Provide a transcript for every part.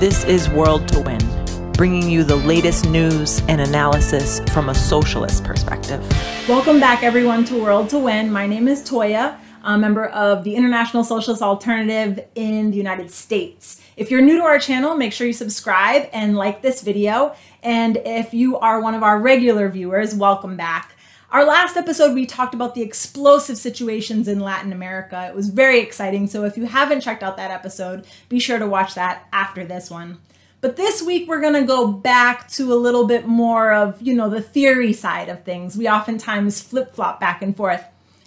This is World to Win, bringing you the latest news and analysis from a socialist perspective. Welcome back, everyone, to World to Win. My name is Toya, a member of the International Socialist Alternative in the United States. If you're new to our channel, make sure you subscribe and like this video. And if you are one of our regular viewers, welcome back. Our last episode, we talked about the explosive situations in Latin America. It was very exciting. So if you haven't checked out that episode, be sure to watch that after this one. But this week, we're going to go back to a little bit more of, you know, the theory side of things. We oftentimes flip flop back and forth.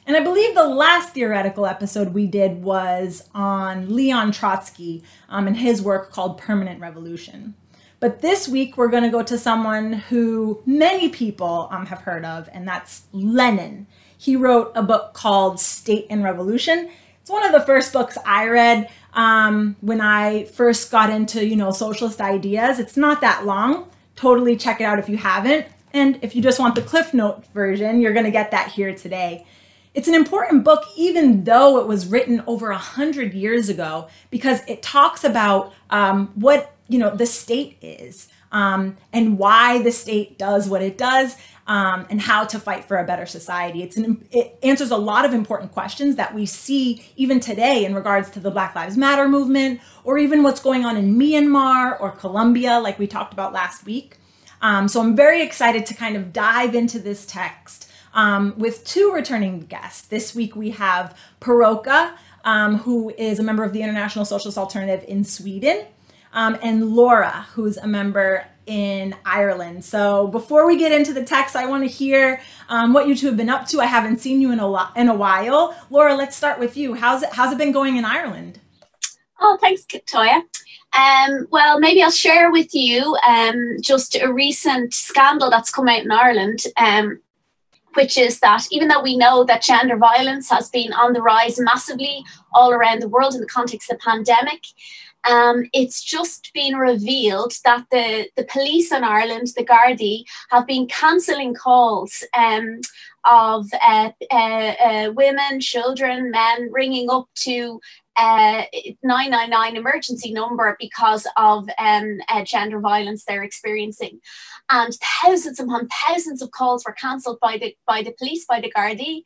And I believe the last theoretical episode we did was on Leon Trotsky um, and his work called Permanent Revolution. But this week, we're going to go to someone who many people um, have heard of, and that's Lenin. He wrote a book called State and Revolution. It's one of the first books I read um, when I first got into, you know, socialist ideas. It's not that long. Totally check it out if you haven't. And if you just want the Cliff Note version, you're going to get that here today. It's an important book, even though it was written over a hundred years ago, because it talks about um, what you know the state is um, and why the state does what it does um, and how to fight for a better society. It's an, it answers a lot of important questions that we see even today in regards to the Black Lives Matter movement or even what's going on in Myanmar or Colombia, like we talked about last week. Um, so I'm very excited to kind of dive into this text um, with two returning guests. This week we have Per-Åke, um, who is a member of the International Socialist Alternative in Sweden um, and Laura, who's a member in Ireland. So before we get into the text, I want to hear um, what you two have been up to. I haven't seen you in a in a while. Laura, let's start with you. How's it How's it been going in Ireland? Oh, thanks, Toya. Um, well, maybe I'll share with you um, just a recent scandal that's come out in Ireland. Um, which is that even though we know that gender violence has been on the rise massively all around the world in the context of the pandemic, um, it's just been revealed that the, the police in Ireland, the Gardaí, have been cancelling calls um, of uh, uh, uh, women, children, men ringing up to uh, 999 emergency number because of um, uh, gender violence they're experiencing. And thousands upon thousands of calls were cancelled by the by the police, by the Gardaí.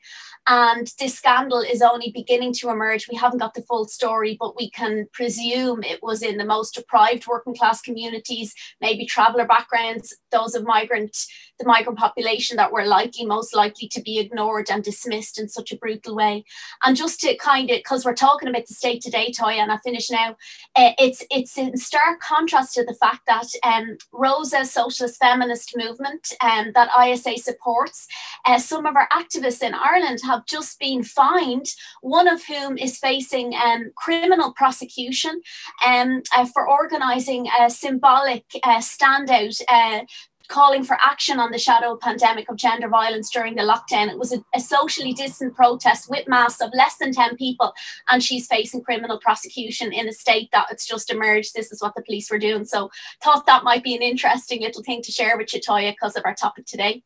And this scandal is only beginning to emerge. We haven't got the full story, but we can presume it was in the most deprived working class communities, maybe traveller backgrounds, those of migrant, the migrant population that were likely, most likely to be ignored and dismissed in such a brutal way. And just to kind of, because we're talking about the state today, Toya, and I finish now, uh, it's it's in stark contrast to the fact that um, Rosa's socialist feminist movement um, that ISA supports, uh, some of our activists in Ireland have just been fined, one of whom is facing um, criminal prosecution um, uh, for organising a symbolic uh, standout uh, calling for action on the shadow pandemic of gender violence during the lockdown. It was a, a, socially distant protest with mass of less than 10 people, and she's facing criminal prosecution in a state that it's just emerged. This is what the police were doing. So, thought that might be an interesting little thing to share with Chitoya because of our topic today.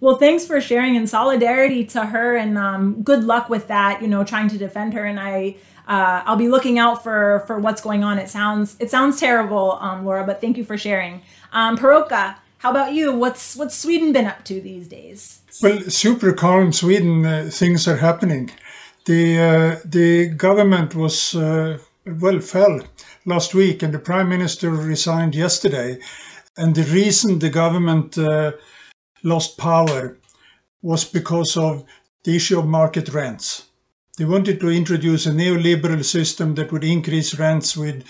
Well, thanks for sharing in solidarity to her, and um, good luck with that. You know, trying to defend her, and I. Uh, I'll be looking out for for what's going on. It sounds it sounds terrible, um, Laura, but thank you for sharing. Um, Per-Åke, how about you? What's what's Sweden been up to these days? Well, super calm Sweden. Uh, things are happening. The uh, the government was uh, well fell last week, and the prime minister resigned yesterday. And the reason the government uh, lost power was because of the issue of market rents. They wanted to introduce a neoliberal system that would increase rents with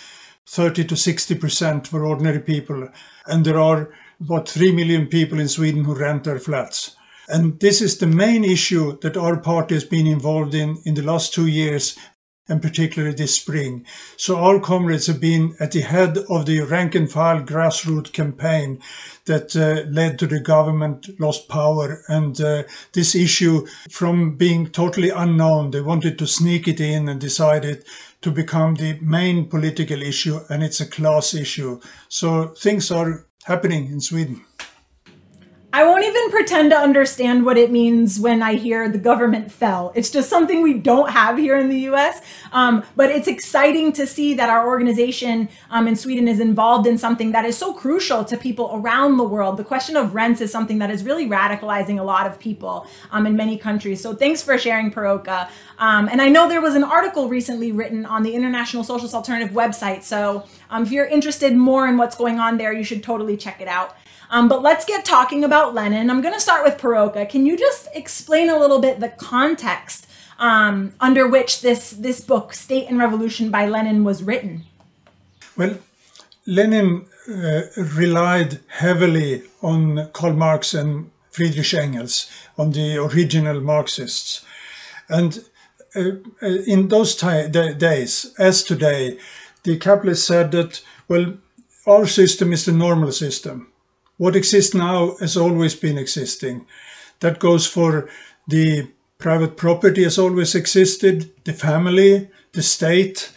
30 to 60 percent for ordinary people, and there are about 3 million people in Sweden who rent their flats. And this is the main issue that our party has been involved in in the last two years, and particularly this spring. So our comrades have been at the head of the rank and file grassroots campaign that uh, led to the government lost power. And uh, this issue, from being totally unknown, they wanted to sneak it in and decided to become the main political issue, and it's a class issue. So things are happening in Sweden. I won't even pretend to understand what it means when I hear the government fell. It's just something we don't have here in the US. Um, but it's exciting to see that our organization um, in Sweden is involved in something that is so crucial to people around the world. The question of rents is something that is really radicalizing a lot of people um, in many countries. So thanks for sharing, Per-Åke. Um, and I know there was an article recently written on the International Socialist Alternative website. So um, if you're interested more in what's going on there, you should totally check it out. Um, but let's get talking about Lenin. I'm going to start with Per-Åke. Can you just explain a little bit the context um, under which this this book, State and Revolution by Lenin, was written? Well, Lenin uh, relied heavily on Karl Marx and Friedrich Engels, on the original Marxists, and uh, uh in those days, as today, the capitalists said that well, our system is the normal system what exists now has always been existing. That goes for the private property has always existed, the family, the state.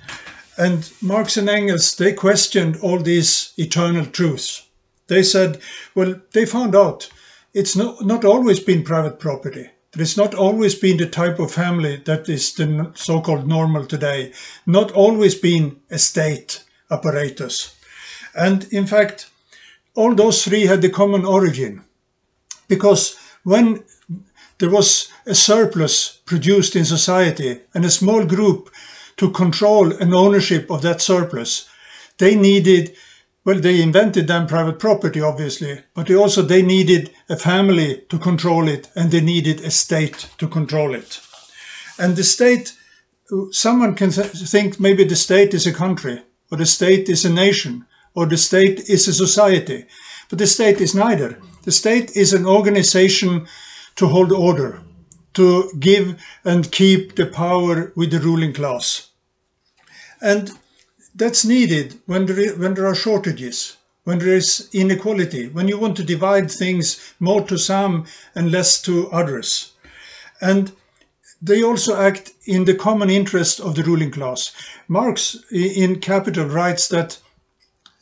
And Marx and Engels, they questioned all these eternal truths. They said, well, they found out it's not, not always been private property. It's not always been the type of family that is the so-called normal today. Not always been a state apparatus. And in fact, all those three had the common origin. Because when there was a surplus produced in society and a small group to control and ownership of that surplus, they needed, well, they invented then private property, obviously, but they also they needed a family to control it and they needed a state to control it. And the state, someone can think maybe the state is a country or the state is a nation or the state is a society. But the state is neither. The state is an organization to hold order, to give and keep the power with the ruling class. And that's needed when there, when there are shortages, when there is inequality, when you want to divide things more to some and less to others. And they also act in the common interest of the ruling class. Marx in Capital writes that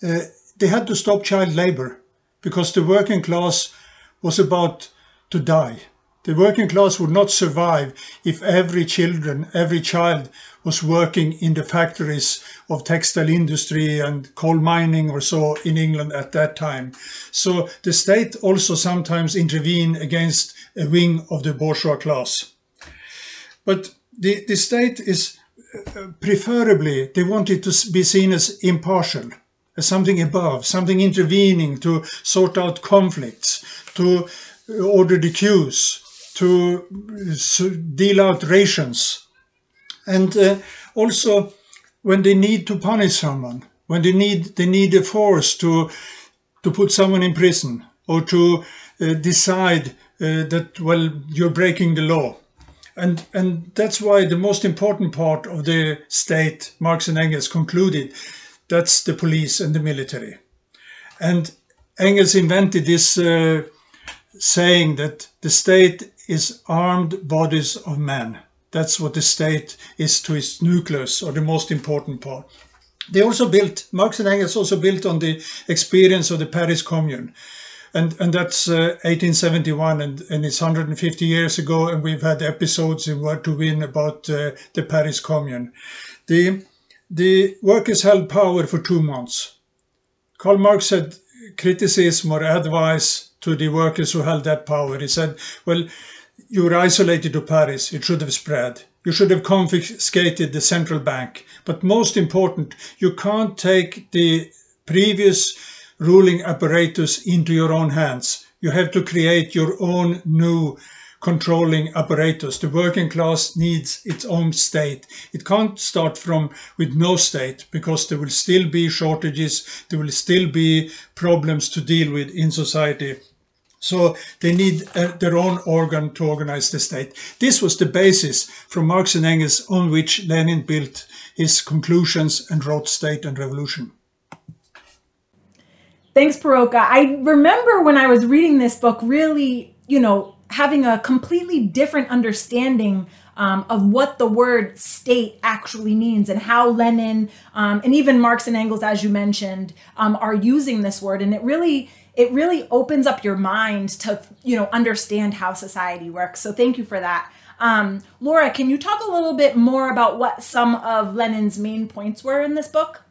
uh, they had to stop child labor because the working class was about to die. The working class would not survive if every children, every child was working in the factories of textile industry and coal mining or so in England at that time. So the state also sometimes intervened against a wing of the bourgeois class. But the, the state is uh, preferably, they wanted to be seen as impartial something above, something intervening to sort out conflicts, to order the queues, to deal out rations. And uh, also when they need to punish someone, when they need they need a force to to put someone in prison or to uh, decide uh, that well you're breaking the law. And and that's why the most important part of the state, Marx and Engels concluded, that's the police and the military. And Engels invented this uh, saying that the state is armed bodies of men. That's what the state is to its nucleus, or the most important part. They also built, Marx and Engels also built on the experience of the Paris Commune. And, and that's uh, 1871 and, and it's 150 years ago and we've had episodes in World to Win about uh, the Paris Commune. The, the workers held power for two months. Karl Marx had criticism or advice to the workers who held that power. He said, well, you were isolated to Paris. It should have spread. You should have confiscated the central bank. But most important, you can't take the previous ruling apparatus into your own hands. You have to create your own new controlling apparatus. The working class needs its own state. It can't start from with no state because there will still be shortages, there will still be problems to deal with in society. So they need uh, their own organ to organize the state. This was the basis from Marx and Engels on which Lenin built his conclusions and wrote State and Revolution. Thanks, Per-Åke. I remember when I was reading this book, really, you know, having a completely different understanding um, of what the word state actually means and how Lenin um, and even Marx and Engels, as you mentioned, um, are using this word. And it really it really opens up your mind to you know understand how society works. So thank you for that. Um, Laura, can you talk a little bit more about what some of Lenin's main points were in this book?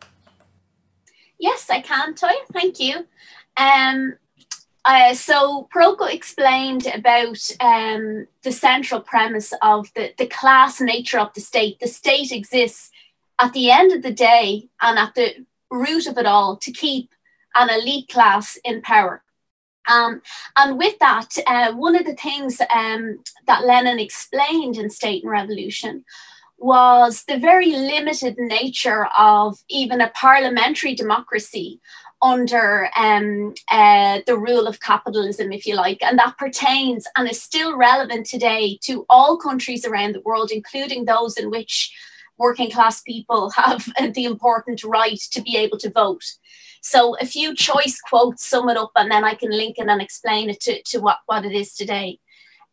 Yes, I can, Toy. Thank you. Um, uh, so Proko explained about um, the central premise of the, the class nature of the state. The state exists at the end of the day and at the root of it all to keep an elite class in power. Um, and with that, uh, one of the things um, that Lenin explained in State and Revolution was the very limited nature of even a parliamentary democracy under um, uh, the rule of capitalism, if you like. And that pertains and is still relevant today to all countries around the world, including those in which working class people have the important right to be able to vote. So a few choice quotes sum it up and then I can link it and explain it to, to what, what it is today.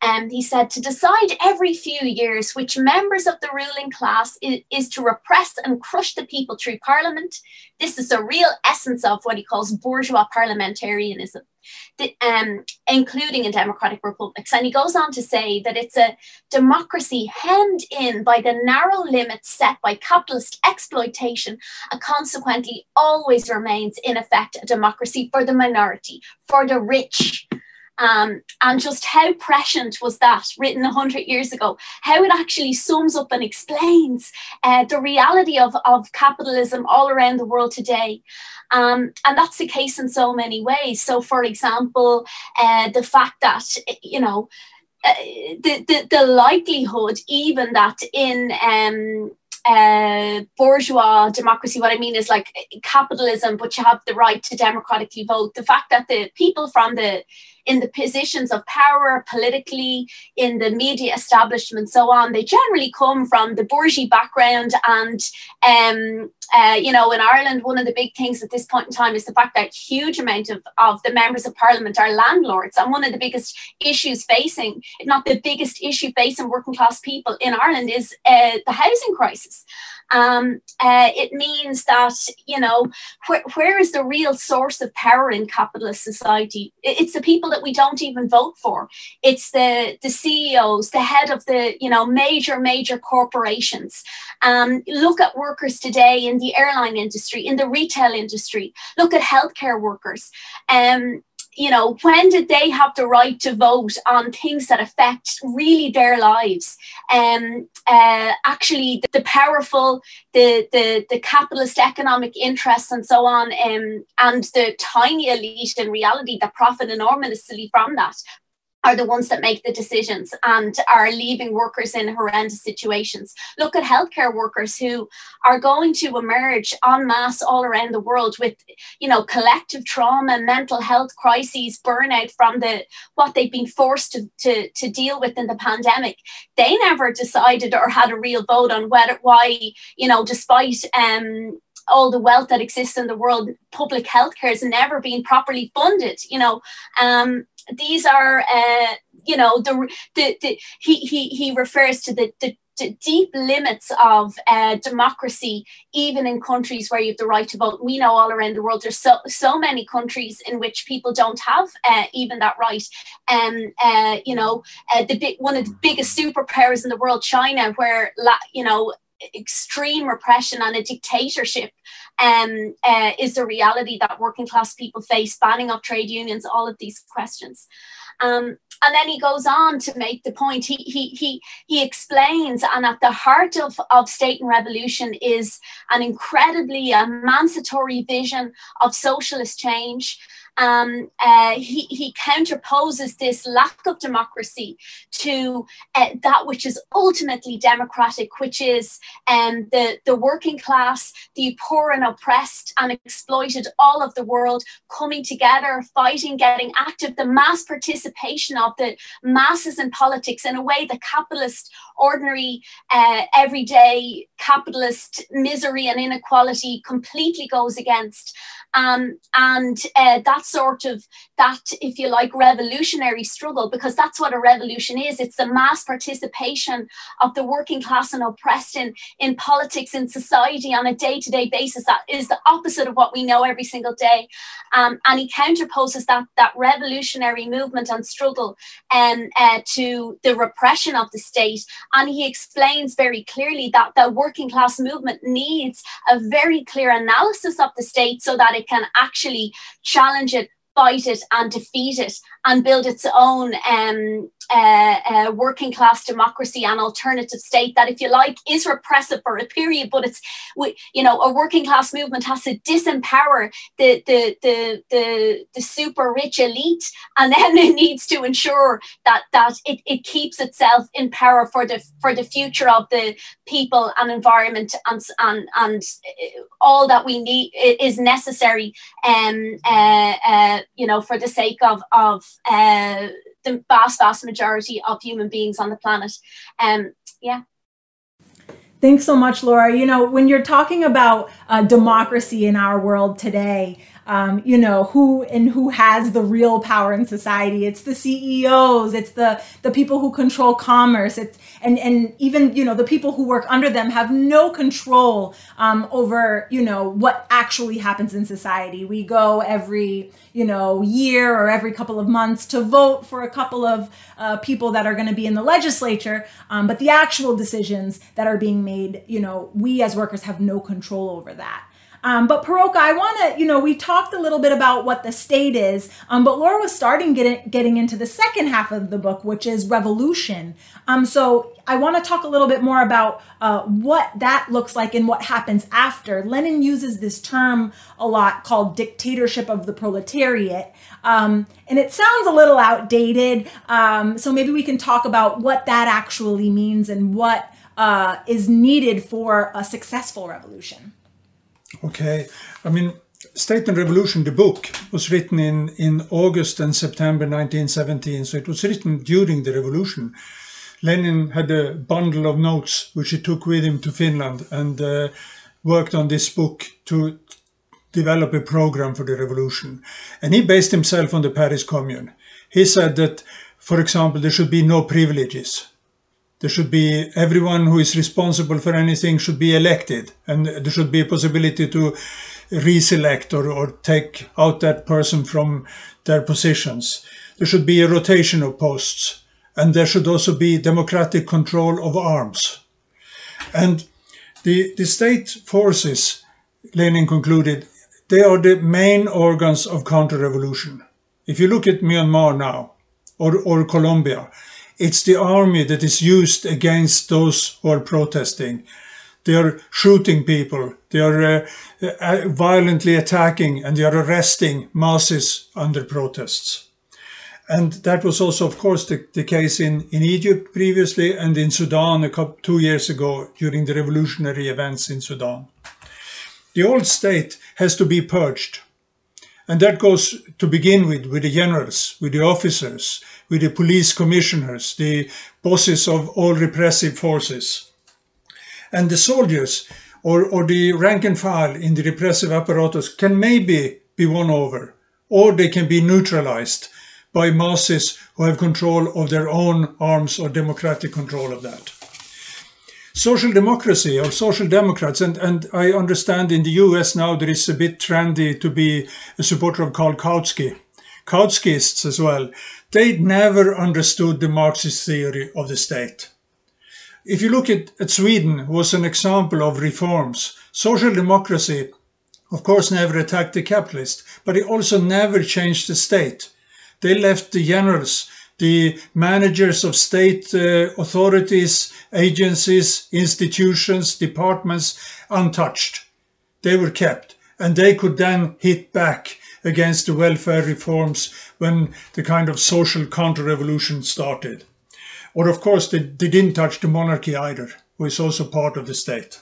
Um, he said to decide every few years which members of the ruling class is, is, to repress and crush the people through parliament. This is the real essence of what he calls bourgeois parliamentarianism, the, um, including in democratic republics. And he goes on to say that it's a democracy hemmed in by the narrow limits set by capitalist exploitation, and consequently always remains in effect a democracy for the minority, for the rich um, and just how prescient was that written 100 years ago, how it actually sums up and explains uh, the reality of, of capitalism all around the world today. Um, and that's the case in so many ways. So, for example, uh, the fact that, you know, uh, the, the, the likelihood even that in um, uh, bourgeois democracy, what I mean is like capitalism, but you have the right to democratically vote. The fact that the people from the in the positions of power politically, in the media establishment, so on, they generally come from the bourgeois background. And, um, uh, you know, in Ireland, one of the big things at this point in time is the fact that huge amount of, of the members of parliament are landlords. And one of the biggest issues facing, if not the biggest issue facing working class people in Ireland, is uh, the housing crisis um, uh, it means that you know wh- where is the real source of power in capitalist society it's the people that we don't even vote for. It's the the ceos the head of the you know major major corporations. Um, look at workers today in the airline industry in the retail industry. Look at healthcare workers. Um, you know, when did they have the right to vote on things that affect really their lives? Um, uh, actually, the, the, powerful, the, the the capitalist economic interests, and so on, um, and the tiny elite in reality that profit enormously from that are the ones that make the decisions and are leaving workers in horrendous situations. Look at healthcare workers who are going to emerge en masse all around the world with, you know, collective trauma, mental health crises, burnout from the what they've been forced to, to, to deal with in the pandemic. They never decided or had a real vote on whether why, you know, despite um all the wealth that exists in the world, public healthcare has never been properly funded. You know, um, these are uh, you know the, the, the he, he he refers to the, the deep limits of uh, democracy, even in countries where you have the right to vote. We know all around the world there's so so many countries in which people don't have uh, even that right. And um, uh, you know, uh, the big one of the biggest superpowers in the world, China, where you know extreme repression and a dictatorship um, uh, is the reality that working class people face, banning of trade unions, all of these questions. Um, and then he goes on to make the point. He he he he explains, and at the heart of, of state and revolution is an incredibly emancipatory vision of socialist change um, uh, he, he counterposes this lack of democracy to uh, that which is ultimately democratic, which is um, the, the working class, the poor and oppressed and exploited all of the world coming together, fighting, getting active, the mass participation of the masses in politics in a way that capitalist, ordinary, uh, everyday capitalist misery and inequality completely goes against. Um, and uh, that sort of that if you like revolutionary struggle because that's what a revolution is. It's the mass participation of the working class and oppressed in in politics in society on a day-to-day basis that is the opposite of what we know every single day. Um, and he counterposes that that revolutionary movement and struggle um, uh, to the repression of the state. And he explains very clearly that the working class movement needs a very clear analysis of the state so that it can actually challenge fight it and defeat it and build its own um, uh, uh, working class democracy and alternative state that, if you like, is repressive for a period, but it's, you know, a working class movement has to disempower the, the, the, the, the super rich elite and then it needs to ensure that, that it, it keeps itself in power for the, for the future of the people and environment and, and, and all that we need is necessary, um, uh, uh, you know, for the sake of, of uh, the vast, vast majority of human beings on the planet. Um, yeah. Thanks so much, Laura. You know, when you're talking about uh, democracy in our world today, um, you know who and who has the real power in society. It's the ceos it's the the people who control commerce. It's and and even you know the people who work under them have no control um, over you know what actually happens in society. We go every you know year or every couple of months to vote for a couple of uh, people that are going to be in the legislature um, but the actual decisions that are being made you know we as workers have no control over that um, but Per-Åke, I want to, you know, we talked a little bit about what the state is, um, but Laura was starting getting getting into the second half of the book, which is revolution. Um, so I want to talk a little bit more about uh, what that looks like and what happens after. Lenin uses this term a lot called dictatorship of the proletariat. Um, and it sounds a little outdated. Um, so maybe we can talk about what that actually means and what uh, is needed for a successful revolution. Okay, I mean, State and Revolution, the book, was written in, in August and September 1917, so it was written during the revolution. Lenin had a bundle of notes which he took with him to Finland and uh, worked on this book to develop a program for the revolution. And he based himself on the Paris Commune. He said that, for example, there should be no privileges there should be everyone who is responsible for anything should be elected and there should be a possibility to reselect or, or take out that person from their positions. There should be a rotation of posts and there should also be democratic control of arms. And the, the state forces, Lenin concluded, they are the main organs of counter-revolution. If you look at Myanmar now, or, or Colombia, it's the army that is used against those who are protesting. They are shooting people, they are uh, uh, violently attacking, and they are arresting masses under protests. And that was also, of course, the, the case in, in Egypt previously and in Sudan a couple, two years ago during the revolutionary events in Sudan. The old state has to be purged. And that goes to begin with, with the generals, with the officers, with the police commissioners, the bosses of all repressive forces. And the soldiers or, or the rank and file in the repressive apparatus can maybe be won over, or they can be neutralized by masses who have control of their own arms or democratic control of that. Social democracy or social democrats, and, and I understand in the US now there is a bit trendy to be a supporter of Karl Kautsky, Kautskists as well, they never understood the Marxist theory of the state. If you look at, at Sweden was an example of reforms. Social democracy, of course, never attacked the capitalist, but it also never changed the state. They left the generals, the managers of state uh, authorities, agencies, institutions, departments untouched. They were kept and they could then hit back against the welfare reforms when the kind of social counter-revolution started. Or of course, they, they didn't touch the monarchy either, who is also part of the state.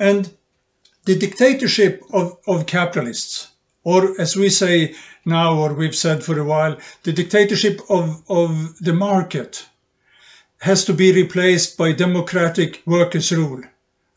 And the dictatorship of, of capitalists or as we say now, or we've said for a while, the dictatorship of, of the market has to be replaced by democratic workers' rule.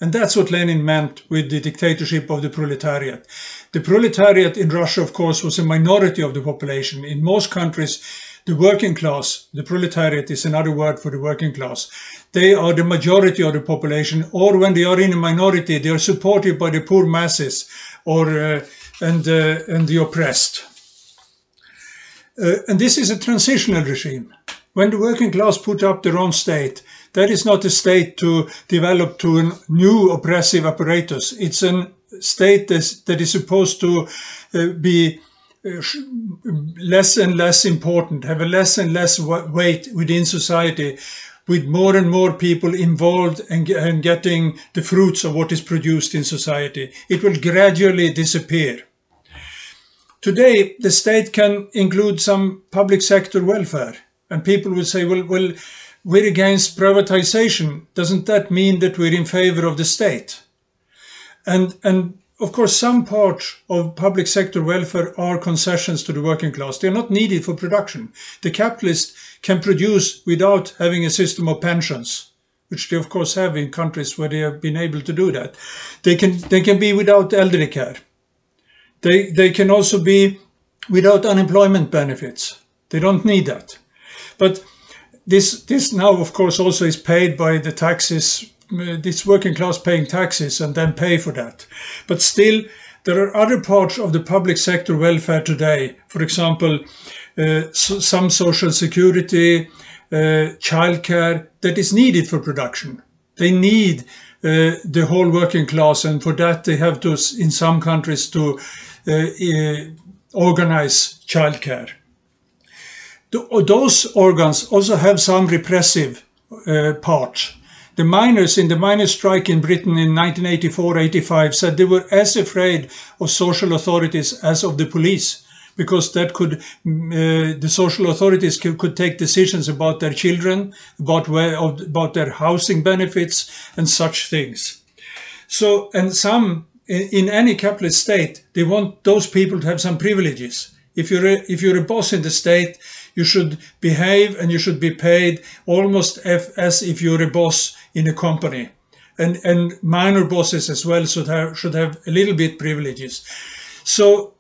And that's what Lenin meant with the dictatorship of the proletariat. The proletariat in Russia, of course, was a minority of the population. In most countries, the working class, the proletariat is another word for the working class. They are the majority of the population, or when they are in a minority, they are supported by the poor masses or uh, and uh, and the oppressed. Uh, and this is a transitional regime. When the working class put up their own state, that is not a state to develop to a new oppressive apparatus. It's a state that is supposed to uh, be less and less important, have a less and less weight within society, with more and more people involved and, and getting the fruits of what is produced in society. It will gradually disappear. Today, the state can include some public sector welfare. And people will say, well, well, we're against privatization. Doesn't that mean that we're in favor of the state? And, and of course, some parts of public sector welfare are concessions to the working class. They're not needed for production. The capitalist can produce without having a system of pensions, which they of course have in countries where they have been able to do that. They can, they can be without elderly care. They, they can also be without unemployment benefits. They don't need that. But this, this now, of course, also is paid by the taxes, uh, this working class paying taxes and then pay for that. But still, there are other parts of the public sector welfare today. For example, so some social security, uh, childcare that is needed for production. They need uh, the whole working class, and for that they have to, in some countries, to uh, uh organize childcare those organs also have some repressive uh, parts. The miners in the miners' strike in Britain in 1984-85 said they were as afraid of social authorities as of the police because that could uh, the social authorities could, could, take decisions about their children, about where about their housing benefits and such things. So and some in, in any capitalist state they want those people to have some privileges. If you're a, if you're a boss in the state, you should behave and you should be paid almost as if you're a boss in a company. And, and minor bosses as well should have, should have a little bit privileges. So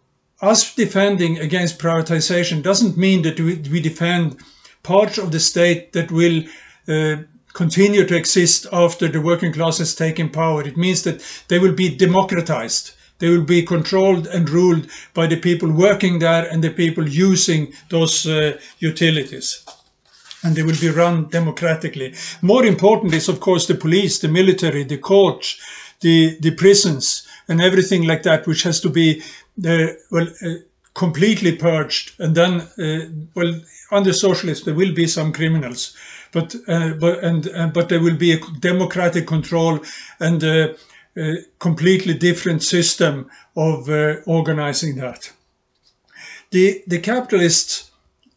us defending against privatization doesn't mean that we, we defend parts of the state that will uh, continue to exist after the working class has taken power. It means that they will be democratized. They will be controlled and ruled by the people working there and the people using those uh, utilities. And they will be run democratically. More important is, of course, the police, the military, the courts, the, the prisons, and everything like that, which has to be uh, well uh, completely purged. And then, uh, well, under socialists, there will be some criminals, but uh, but and, and but there will be a democratic control and uh, a completely different system of uh, organizing that. The, the capitalists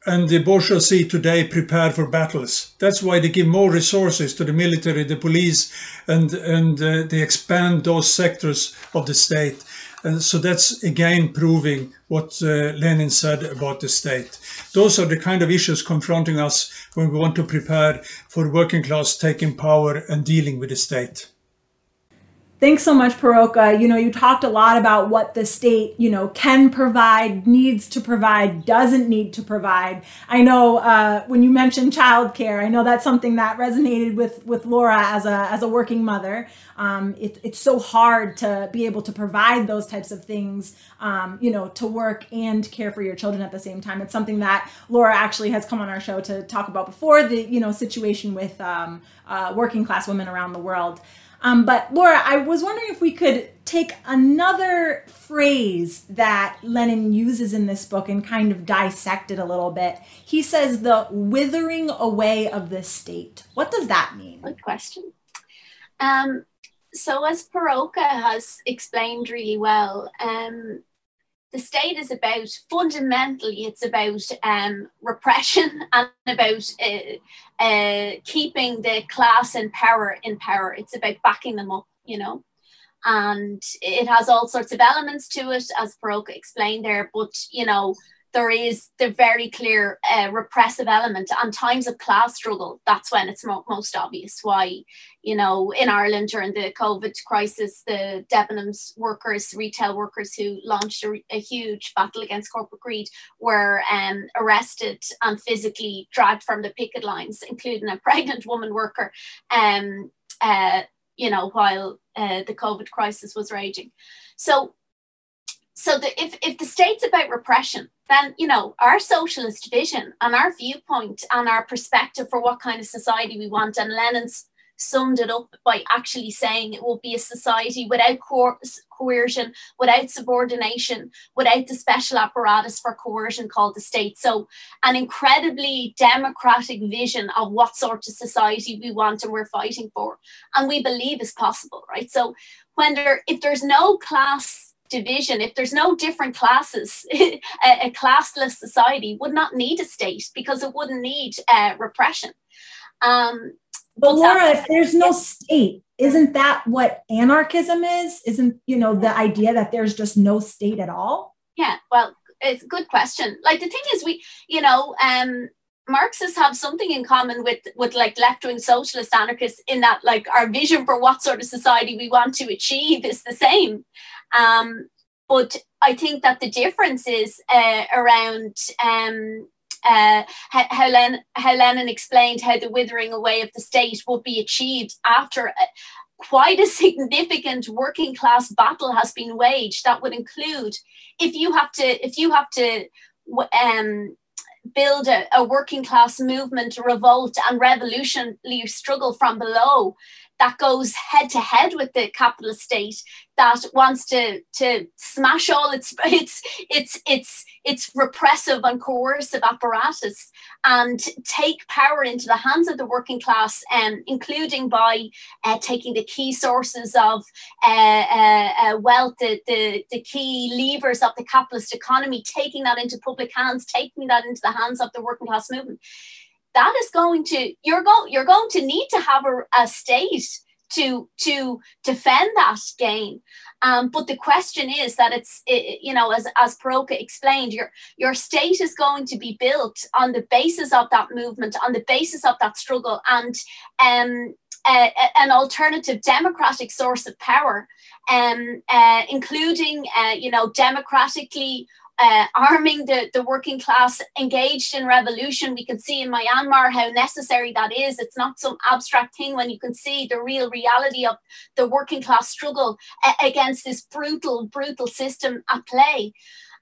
and the bourgeoisie today prepare for battles. That's why they give more resources to the military, the police, and, and uh, they expand those sectors of the state. And so that's again proving what uh, Lenin said about the state. Those are the kind of issues confronting us when we want to prepare for working class taking power and dealing with the state. Thanks so much, Per-Åke. You know, you talked a lot about what the state, you know, can provide, needs to provide, doesn't need to provide. I know uh, when you mentioned childcare, I know that's something that resonated with with Laura as a as a working mother. Um, it, it's so hard to be able to provide those types of things, um, you know, to work and care for your children at the same time. It's something that Laura actually has come on our show to talk about before the you know situation with um, uh, working class women around the world. Um, but Laura, I was wondering if we could take another phrase that Lenin uses in this book and kind of dissect it a little bit. He says the withering away of the state. What does that mean? Good question. Um, so, as Per-Åke has explained really well, um, the state is about fundamentally it's about um, repression and about uh, uh, keeping the class in power in power it's about backing them up you know and it has all sorts of elements to it, as Per-Åke explained there. But you know, there is the very clear uh, repressive element and times of class struggle that's when it's mo- most obvious why you know in ireland during the covid crisis the debenhams workers retail workers who launched a, a huge battle against corporate greed were um, arrested and physically dragged from the picket lines including a pregnant woman worker um, uh, you know while uh, the covid crisis was raging. So so the, if, if the state's about repression then you know our socialist vision and our viewpoint and our perspective for what kind of society we want and lenin's summed it up by actually saying it will be a society without co- coercion without subordination without the special apparatus for coercion called the state. So an incredibly democratic vision of what sort of society we want and we're fighting for and we believe is possible right? So when there if there's no class division, if there's no different classes, a, a, classless society would not need a state because it wouldn't need uh, repression. Um, but Laura, if there's no state, isn't that what anarchism is? Isn't you know the idea that there's just no state at all? Yeah, well, it's a good question. Like the thing is, we, you know, um, Marxists have something in common with with like left wing socialist anarchists in that like our vision for what sort of society we want to achieve is the same. Um, but I think that the difference is uh, around um, uh, how, Len, how Lenin explained how the withering away of the state would be achieved after a, quite a significant working class battle has been waged. That would include if you have to if you have to um, build a, a working class movement, revolt, and revolutionary struggle from below that goes head to head with the capitalist state that wants to to smash all its its its its its repressive and coercive apparatus and take power into the hands of the working class, um, including by uh, taking the key sources of uh, uh, uh, wealth, the, the, the key levers of the capitalist economy, taking that into public hands, taking that into the hands of the working class movement that is going to you're going you're going to need to have a, a state to to defend that gain um, but the question is that it's it, you know as as Per-Åke explained your your state is going to be built on the basis of that movement on the basis of that struggle and um, uh, an alternative democratic source of power um, uh, including uh, you know democratically uh, arming the, the working class engaged in revolution. We can see in Myanmar how necessary that is. It's not some abstract thing when you can see the real reality of the working class struggle a- against this brutal, brutal system at play.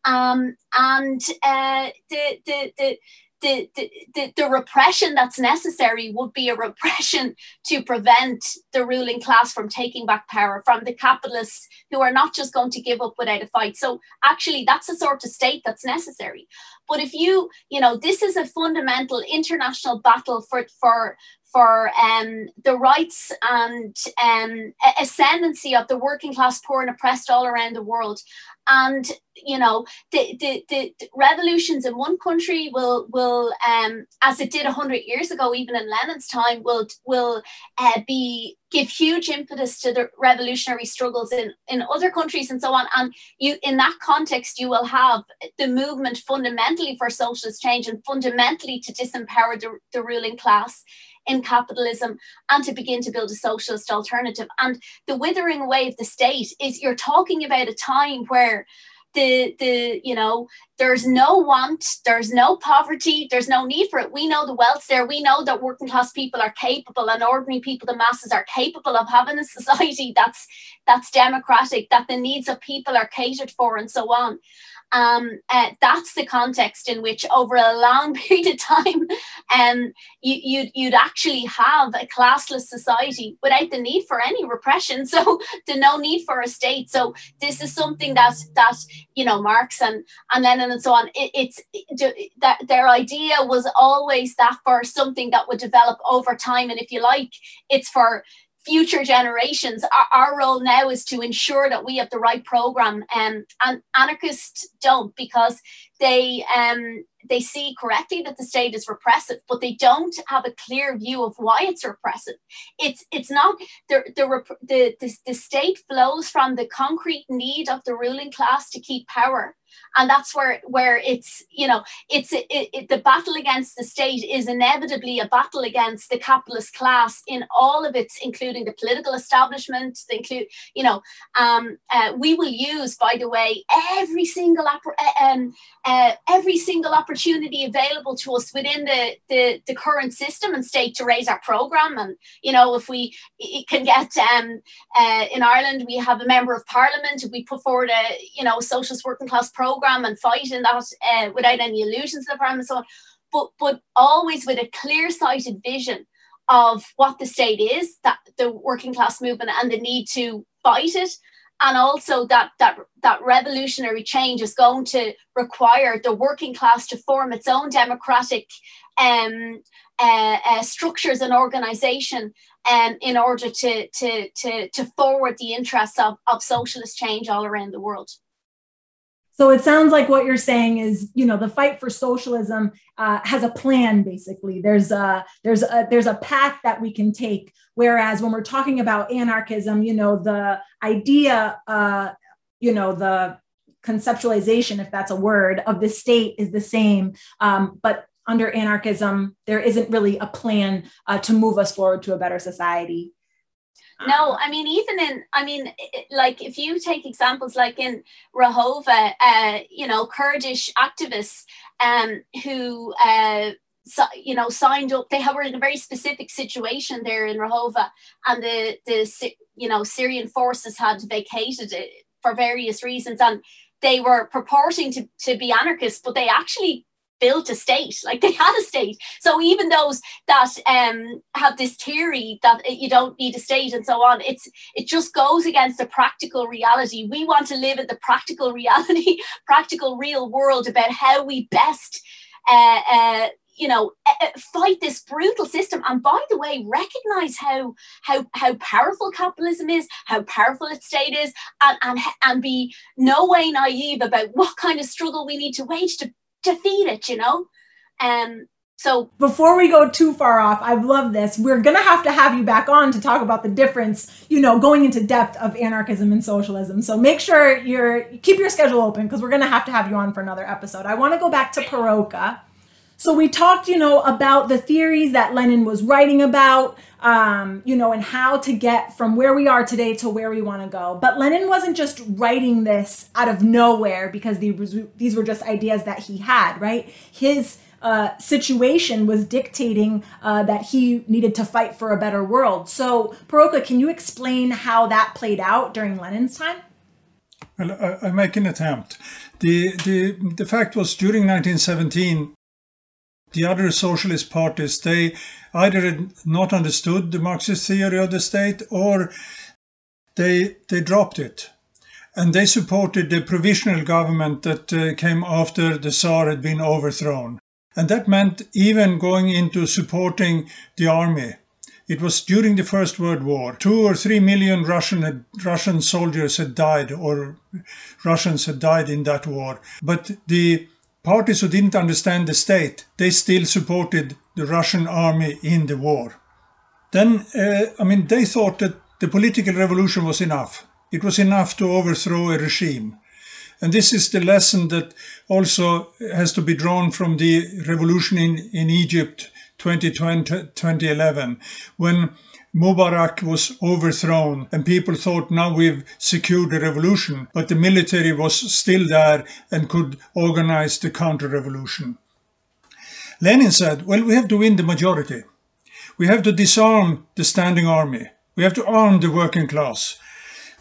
Um, and uh, the, the, the, the, the, the, repression that's necessary would be a repression to prevent the ruling class from taking back power from the capitalists who are not just going to give up without a fight. So actually that's the sort of state that's necessary. But if you, you know, this is a fundamental international battle for for for um, the rights and um, ascendancy of the working class poor and oppressed all around the world. And you know the, the, the, revolutions in one country will will um, as it did 100 years ago even in lenin's time will will uh, be give huge impetus to the revolutionary struggles in in other countries and so on. And you in that context you will have the movement fundamentally for socialist change and fundamentally to disempower the, the ruling class in capitalism and to begin to build a socialist alternative. And the withering away of the state is you're talking about a time where the the you know there's no want there's no poverty there's no need for it. We know the wealth's there. We know that working class people are capable and ordinary people the masses are capable of having a society that's that's democratic that the needs of people are catered for and so on um, uh, that's the context in which over a long period of time um, you, you'd, you'd actually have a classless society without the need for any repression. So the no need for a state. So this is something that that you know marx and and then and so on it, it's it, that their idea was always that for something that would develop over time. And if you like it's for future generations. Our, our, role now is to ensure that we have the right program, um, and anarchists don't because they um, they see correctly that the state is repressive, but they don't have a clear view of why it's repressive. It's it's not the the the, the, the state flows from the concrete need of the ruling class to keep power and that's where where it's you know it's it, it, the battle against the state is inevitably a battle against the capitalist class in all of its including the political establishment the include you know um, uh, we will use by the way every single uh, um, uh, every single opportunity available to us within the, the the current system and state to raise our program. And you know if we can get um, uh, in Ireland we have a member of parliament we put forward a you know socialist working class program program and fight in that uh, without any illusions of the program and so on, but but always with a clear-sighted vision of what the state is, that the working class movement and the need to fight it, and also that that that revolutionary change is going to require the working class to form its own democratic um, uh, uh, structures and organization um, in order to, to, to, to forward the interests of, of socialist change all around the world. So it sounds like what you're saying is, you know, the fight for socialism uh, has a plan. Basically, there's a there's a there's a path that we can take. Whereas when we're talking about anarchism, you know, the idea, uh, you know, the conceptualization, if that's a word, of the state is the same, um, but under anarchism, there isn't really a plan uh, to move us forward to a better society. No, I mean, even in, I mean, like if you take examples like in Rojava, uh, you know, Kurdish activists um, who, uh, so, you know, signed up, they were in a very specific situation there in Rojava, and the, the, you know, Syrian forces had vacated it for various reasons. And they were purporting to, to be anarchists, but they actually built a state like they had a state. So even those that um have this theory that you don't need a state and so on it's it just goes against the practical reality. We want to live in the practical reality practical real world about how we best uh, uh you know fight this brutal system. And by the way recognize how how how powerful capitalism is how powerful its state is and and, and be no way naive about what kind of struggle we need to wage to defeat it, you know? Um, so before we go too far off, I love this. We're gonna have to have you back on to talk about the difference, you know, going into depth of anarchism and socialism. So make sure you're keep your schedule open because we're gonna have to have you on for another episode. I want to go back to Per-Åke. So we talked, you know, about the theories that Lenin was writing about, um, you know, and how to get from where we are today to where we want to go. But Lenin wasn't just writing this out of nowhere because these were just ideas that he had, right? His uh, situation was dictating uh, that he needed to fight for a better world. So, Per-Åke, can you explain how that played out during Lenin's time? Well, I, I make an attempt. The, the, the fact was during 1917, the other socialist parties, they either had not understood the Marxist theory of the state or they, they dropped it. And they supported the provisional government that uh, came after the Tsar had been overthrown. And that meant even going into supporting the army. It was during the First World War. Two or three million Russian had, Russian soldiers had died, or Russians had died in that war. But the Parties who didn't understand the state, they still supported the Russian army in the war. Then, uh, I mean, they thought that the political revolution was enough. It was enough to overthrow a regime. And this is the lesson that also has to be drawn from the revolution in, in Egypt 2020, 2011, when Mubarak was overthrown and people thought now we've secured the revolution, but the military was still there and could organize the counter-revolution. Lenin said, well, we have to win the majority. We have to disarm the standing army. We have to arm the working class.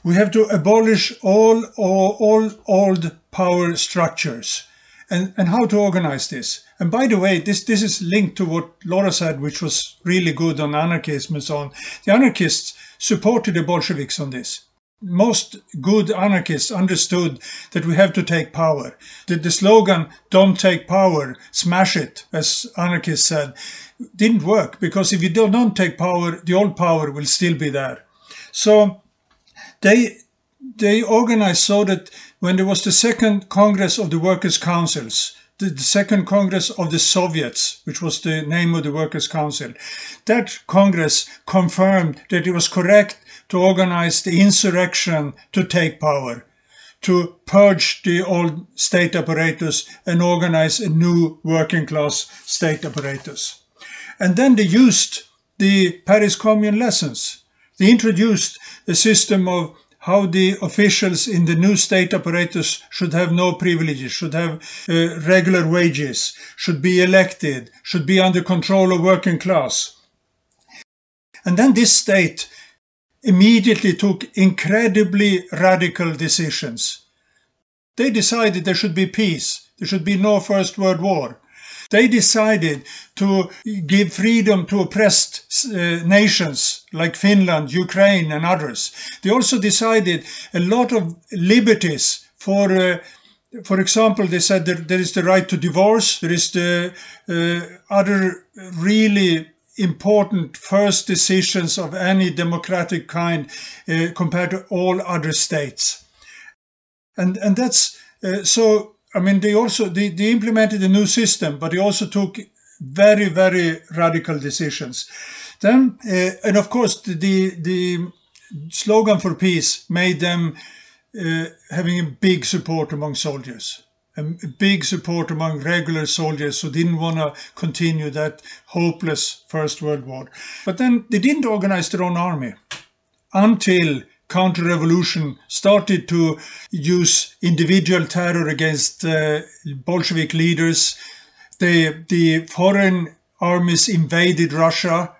We have to abolish all, all, all old power structures and, and how to organize this. And by the way, this, this is linked to what Laura said, which was really good on anarchism and so on. The anarchists supported the Bolsheviks on this. Most good anarchists understood that we have to take power. The, the slogan, don't take power, smash it, as anarchists said, didn't work because if you don't take power, the old power will still be there. So they they organized so that when there was the second Congress of the Workers' Councils, the, the Second Congress of the Soviets, which was the name of the Workers' Council, that Congress confirmed that it was correct to organize the insurrection to take power, to purge the old state apparatus and organize a new working class state apparatus. And then they used the Paris Commune lessons. They introduced a system of how the officials in the new state apparatus should have no privileges, should have uh, regular wages, should be elected, should be under control of working class. And then this state immediately took incredibly radical decisions. They decided there should be peace, there should be no First World War. They decided to give freedom to oppressed uh, nations like Finland, Ukraine, and others. They also decided a lot of liberties for. Uh, for example, they said that there is the right to divorce, there is the uh, other really important first decisions of any democratic kind uh, compared to all other states. And, and that's uh, so I mean, they also they, they implemented a new system, but they also took very very radical decisions. Then, uh, and of course, the, the, slogan for peace made them uh, having a big support among soldiers, a big support among regular soldiers who didn't want to continue that hopeless First World War. But then they didn't organize their own army until counter-revolution started to use individual terror against uh, Bolshevik leaders. The, the foreign armies invaded Russia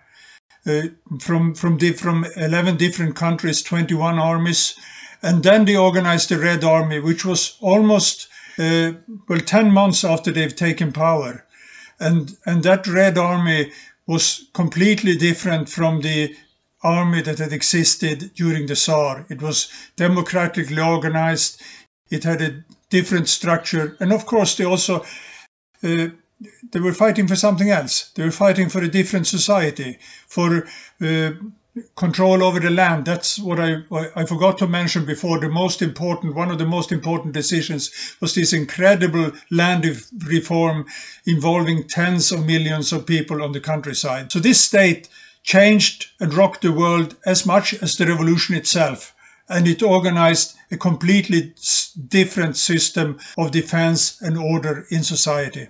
uh, from, from, from 11 different countries, 21 armies. And then they organized the Red Army, which was almost, uh, well, 10 months after they've taken power. And, and that Red Army was completely different from the army that had existed during the Tsar. It was democratically organized. It had a different structure. And of course, they also uh, they were fighting for something else. They were fighting for a different society, for uh, control over the land. That's what I I forgot to mention before. The most important, one of the most important decisions was this incredible land reform involving tens of millions of people on the countryside. So this state changed and rocked the world as much as the revolution itself. And it organized a completely different system of defense and order in society.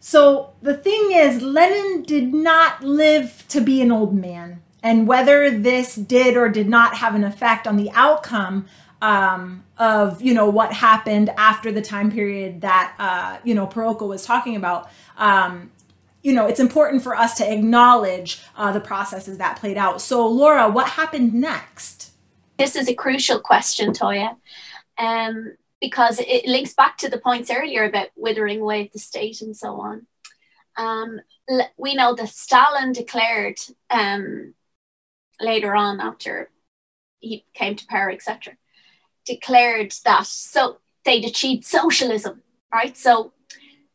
So the thing is, Lenin did not live to be an old man. And whether this did or did not have an effect on the outcome um, of, you know, what happened after the time period that, uh, you know, Per-Åke was talking about, um, you know, it's important for us to acknowledge uh, the processes that played out. So, Laura, what happened next? This is a crucial question, Toya, um, because it links back to the points earlier about withering away of the state and so on. Um, we know that Stalin declared um, later on, after he came to power, etc., declared that so they'd achieved socialism, right? So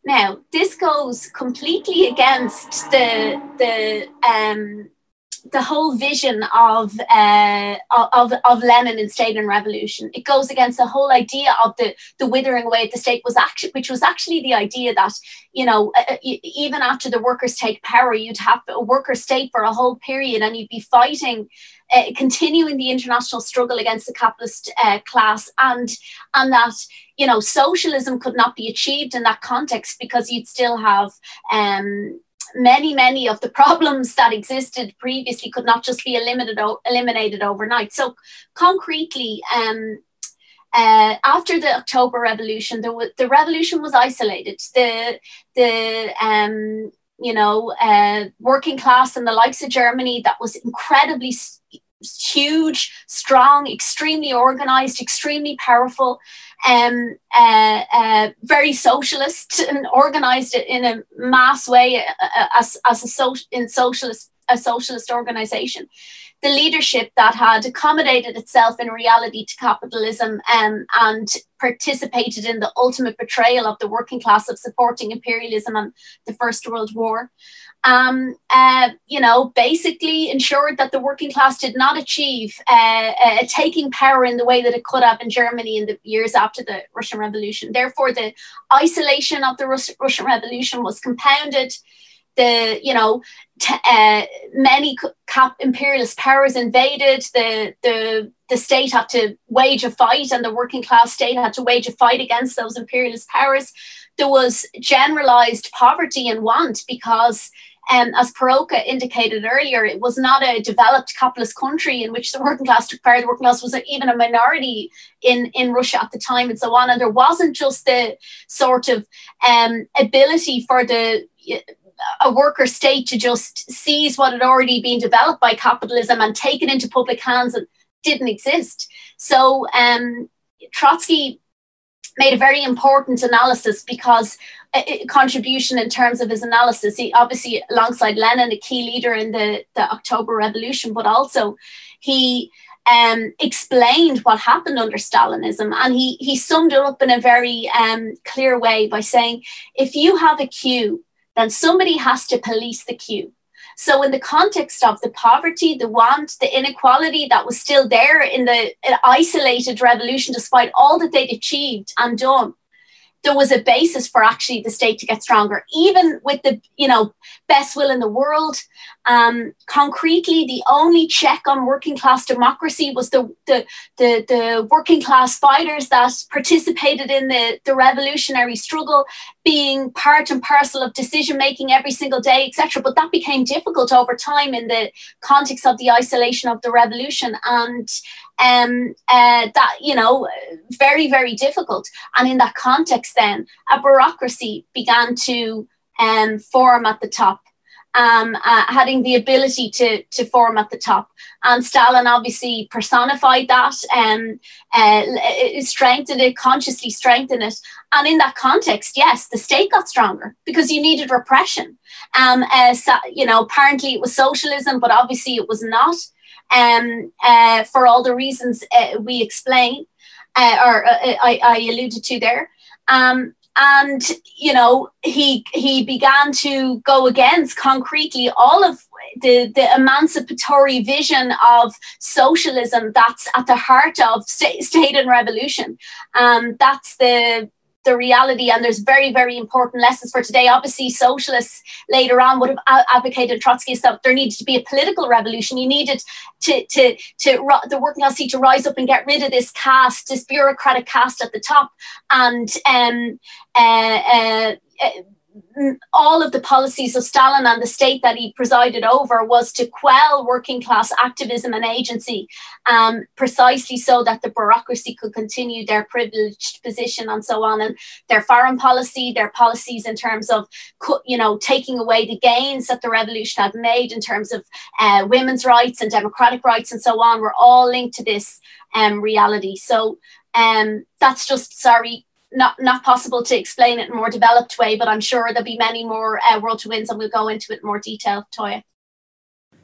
now, this goes completely against the the um, the whole vision of, uh, of of Lenin and State and Revolution. It goes against the whole idea of the the withering away of the state was actually which was actually the idea that you know uh, uh even after the workers take power, you'd have a worker state for a whole period, and you'd be fighting uh, continuing the international struggle against the capitalist uh, class and and that you know socialism could not be achieved in that context because you'd still have um, many many of the problems that existed previously could not just be eliminated eliminated overnight so concretely um, uh, after the October Revolution, the, the revolution was isolated. The the um, you know uh, working class and the likes of Germany that was incredibly huge, strong, extremely organized, extremely powerful, um, uh, uh, very socialist and organized in a mass way uh, uh, as, as a in socialist a socialist organization. The leadership that had accommodated itself in reality to capitalism um, and participated in the ultimate betrayal of the working class of supporting imperialism and the First World War um, uh, you know, basically ensured that the working class did not achieve uh, uh, taking power in the way that it could have in Germany in the years after the Russian Revolution. Therefore, the isolation of the Rus- Russian Revolution was compounded. The you know t- uh, many cap- imperialist powers invaded. The the the state had to wage a fight, and the working class state had to wage a fight against those imperialist powers. There was generalized poverty and want because um, as Per-Åke indicated earlier, it was not a developed capitalist country in which the working class took part. The working class was even a minority in, in Russia at the time and so on. And there wasn't just the sort of um, ability for the a worker state to just seize what had already been developed by capitalism and take it into public hands and didn't exist. So um, Trotsky made a very important analysis because a, contribution in terms of his analysis. He obviously alongside Lenin, a key leader in the, the October Revolution, but also he um, explained what happened under Stalinism, and he he summed it up in a very um, clear way by saying, if you have a queue, then somebody has to police the queue. So, in the context of the poverty, the want, the inequality that was still there in the uh, isolated revolution, despite all that they'd achieved and done, there was a basis for actually the state to get stronger, even with the you know best will in the world. Um, concretely, the only check on working class democracy was the, the the the working class fighters that participated in the the revolutionary struggle being part and parcel of decision making every single day, etc. But that became difficult over time in the context of the isolation of the revolution and um, uh, that you know very very difficult and in that context then a bureaucracy began to um, form at the top um, uh, having the ability to, to form at the top. And Stalin obviously personified that and uh, strengthened it, consciously strengthened it. And in that context, yes, the state got stronger because you needed repression. Um, uh, so, you know, apparently it was socialism, but obviously it was not um, uh, for all the reasons uh, we explained uh, or uh, I, I, alluded to there. Um, and you know he he began to go against concretely all of the, the emancipatory vision of socialism that's at the heart of state, state and revolution. Um, that's the the reality and there's very very important lessons for today. Obviously socialists later on would have advocated Trotskyists. There needed to be a political revolution. You needed to to to the working class to rise up and get rid of this caste this bureaucratic caste at the top and um uh, uh all of the policies of Stalin and the state that he presided over was to quell working class activism and agency, um, precisely so that the bureaucracy could continue their privileged position and so on. And their foreign policy, their policies in terms of, you know, taking away the gains that the revolution had made in terms of uh, women's rights and democratic rights and so on, were all linked to this um, reality. So um, that's just sorry not not possible to explain it in a more developed way, but I'm sure there'll be many more uh, World to Wins and we'll go into it in more detail, Toya.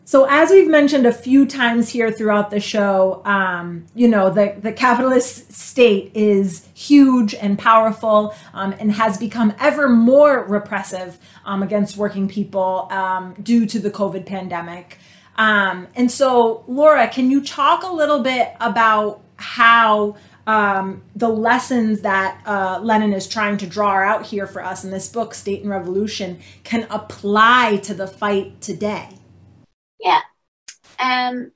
So, as we've mentioned a few times here throughout the show, um, you know, the, the capitalist state is huge and powerful um, and has become ever more repressive um, against working people um, due to the COVID pandemic. Um, and so, Laura, can you talk a little bit about how um, the lessons that uh, Lenin is trying to draw out here for us in this book, State and Revolution, can apply to the fight today? Yeah. Um,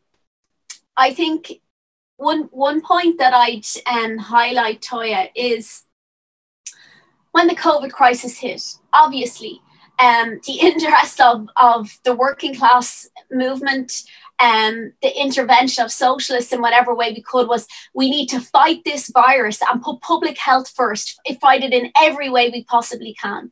I think one one point that I'd um, highlight, Toya, is when the COVID crisis hit, obviously, um, the interest of, of the working class movement um, the intervention of socialists in whatever way we could was we need to fight this virus and put public health first, fight it in every way we possibly can.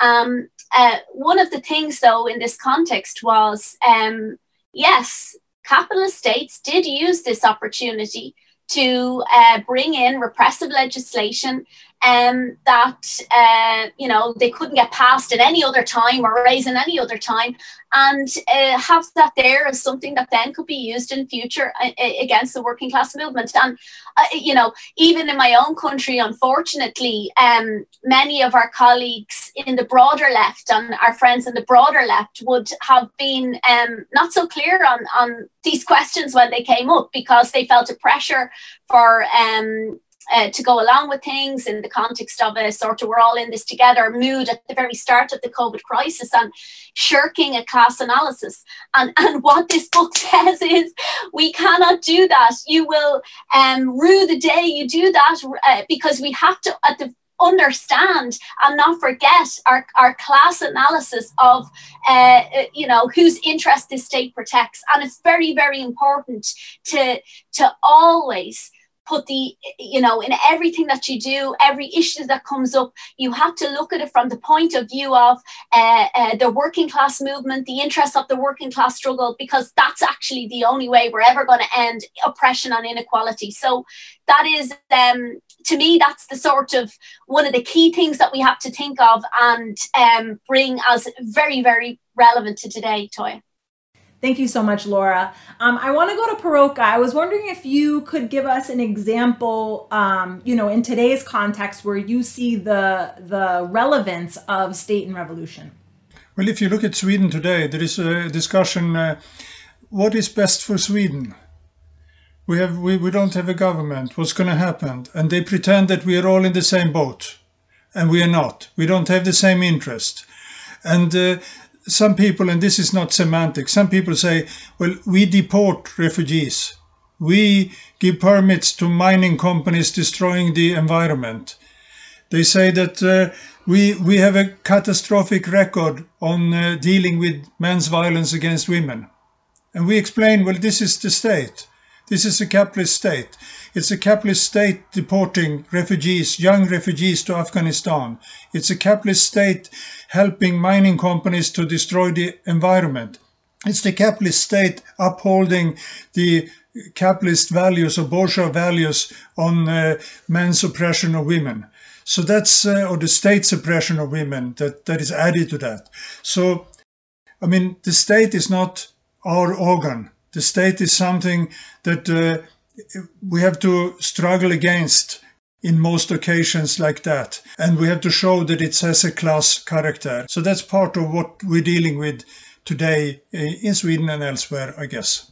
Um, uh, one of the things, though, in this context was um, yes, capitalist states did use this opportunity to uh, bring in repressive legislation um, that uh, you know they couldn't get passed at any other time or raised in any other time, and uh, have that there as something that then could be used in future uh, against the working class movement. And uh, you know, even in my own country, unfortunately, um, many of our colleagues in the broader left and our friends in the broader left would have been um, not so clear on on these questions when they came up because they felt a pressure for um, uh, to go along with things in the context of a sort of we're all in this together mood at the very start of the COVID crisis and shirking a class analysis. And, and what this book says is we cannot do that. You will um, rue the day you do that uh, because we have to, at the understand and not forget our, our class analysis of uh, you know whose interest the state protects and it's very very important to to always put the you know in everything that you do every issue that comes up you have to look at it from the point of view of uh, uh, the working class movement the interests of the working class struggle because that's actually the only way we're ever going to end oppression and inequality. So that is um, to me that's the sort of one of the key things that we have to think of and um, bring as very very relevant to today Toya Thank you so much, Laura. Um, I want to go to Per-Åke. I was wondering if you could give us an example, um, you know, in today's context where you see the the relevance of state and revolution. Well, if you look at Sweden today, there is a discussion: uh, what is best for Sweden? We have we, we don't have a government. What's going to happen? And they pretend that we are all in the same boat, and we are not. We don't have the same interest, and. Uh, some people, and this is not semantic, some people say, well, we deport refugees. We give permits to mining companies destroying the environment. They say that uh, we, we have a catastrophic record on uh, dealing with men's violence against women. And we explain, well, this is the state. This is a capitalist state. It's a capitalist state deporting refugees, young refugees to Afghanistan. It's a capitalist state helping mining companies to destroy the environment. It's the capitalist state upholding the capitalist values or bourgeois values on uh, men's oppression of women. So that's, uh, or the state's oppression of women that, that is added to that. So, I mean, the state is not our organ. The state is something that uh, we have to struggle against in most occasions like that. And we have to show that it has a class character. So that's part of what we're dealing with today eh, in Sweden and elsewhere, I guess.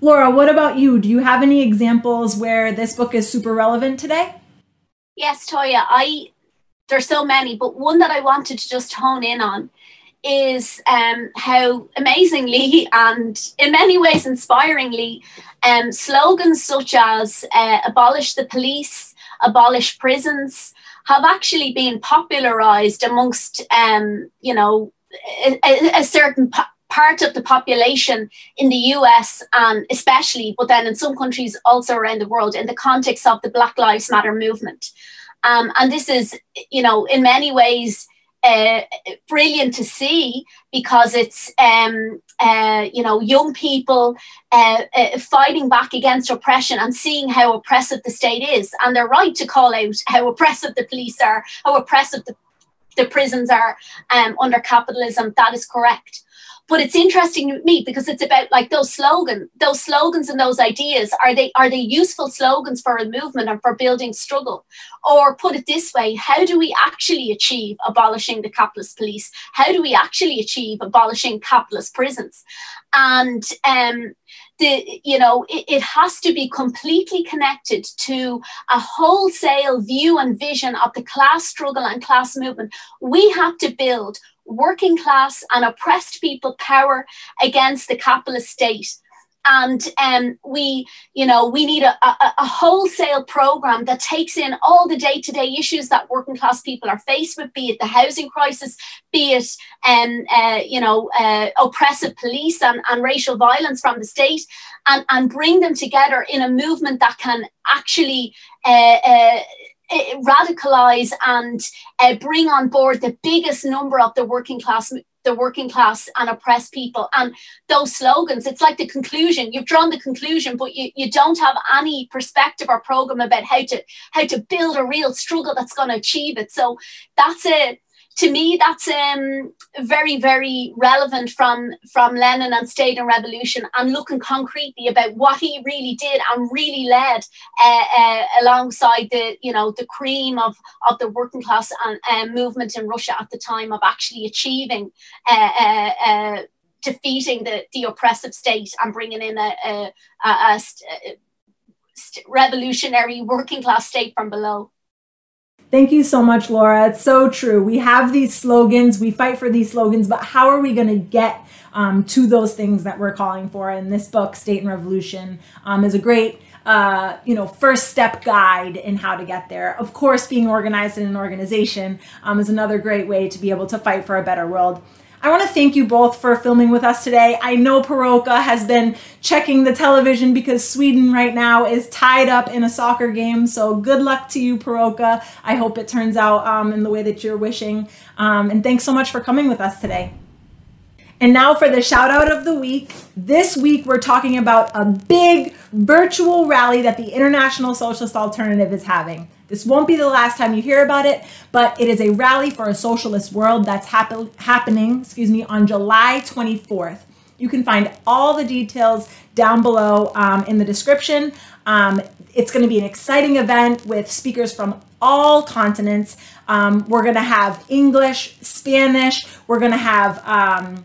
Laura, what about you? Do you have any examples where this book is super relevant today? Yes, Toya. I there's so many, but one that I wanted to just hone in on is um, how amazingly and in many ways inspiringly um, slogans such as uh, abolish the police, abolish prisons have actually been popularized amongst, um, you know, a, a certain po- part of the population in the US and especially, but then in some countries also around the world in the context of the Black Lives Matter movement. Um, and this is, you know, in many ways, uh, brilliant to see because it's um, uh, you know young people uh, uh, fighting back against oppression and seeing how oppressive the state is. And they're right to call out how oppressive the police are how oppressive the, the prisons are um, under capitalism. That is correct but it's interesting to me because it's about like those slogans those slogans and those ideas are they are they useful slogans for a movement and for building struggle? Or put it this way how do we actually achieve abolishing the capitalist police? How do we actually achieve abolishing capitalist prisons? And um the you know it, it, has to be completely connected to a wholesale view and vision of the class struggle and class movement. We have to build working class and oppressed people power against the capitalist state. And um, we you know we need a, a, a, wholesale program that takes in all the day-to-day issues that working class people are faced with be it the housing crisis be it um, uh, you know uh, oppressive police and, and racial violence from the state and, and bring them together in a movement that can actually uh, uh radicalize and uh, bring on board the biggest number of the working class the working class and oppressed people. And those slogans, it's like the conclusion. You've drawn the conclusion, but you, you don't have any perspective or program about how to how to build a real struggle that's going to achieve it. So that's a to me, that's um, very, very relevant from from Lenin and State and Revolution, and looking concretely about what he really did and really led uh, uh, alongside the you know the cream of of the working class and uh, movement in Russia at the time of actually achieving. Uh, uh, uh, defeating the, the oppressive state and bringing in a, a, a, a revolutionary working class state from below. Thank you so much, Laura. It's so true. We have these slogans, we fight for these slogans, but how are we going to get um, to those things that we're calling for? And this book, State and Revolution, um, is a great uh, you know, first step guide in how to get there. Of course, being organized in an organization um, is another great way to be able to fight for a better world. I want to thank you both for filming with us today. I know Per-Åke has been checking the television because Sweden right now is tied up in a soccer game. So good luck to you, Per-Åke. I hope it turns out um, in the way that you're wishing. Um, and thanks so much for coming with us today. And now for the shout out of the week. This week, we're talking about a big virtual rally that the International Socialist Alternative is having. This won't be the last time you hear about it, but it is a rally for a socialist world that's happen- happening, excuse me, on July 24th. You can find all the details down below um, in the description. Um, it's going to be an exciting event with speakers from all continents. Um, we're going to have English, Spanish. We're going to have um,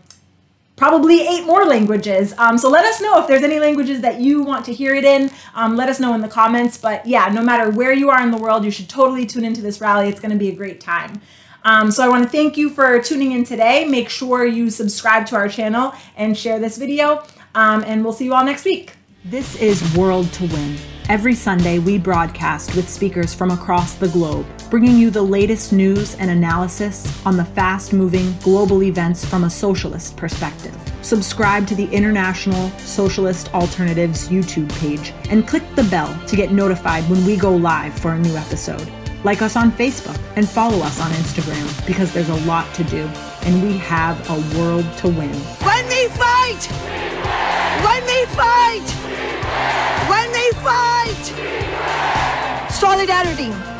probably eight more languages. Um, so let us know if there's any languages that you want to hear it in. Um, let us know in the comments. But yeah, no matter where you are in the world, you should totally tune into this rally. It's going to be a great time. Um, so I want to thank you for tuning in today. Make sure you subscribe to our channel and share this video. Um, and we'll see you all next week. This is World to Win. Every Sunday, we broadcast with speakers from across the globe, bringing you the latest news and analysis on the fast moving global events from a socialist perspective. Subscribe to the International Socialist Alternatives YouTube page and click the bell to get notified when we go live for a new episode. Like us on Facebook and follow us on Instagram because there's a lot to do and we have a world to win. When we fight! When we fight! When we fight! Solidarity!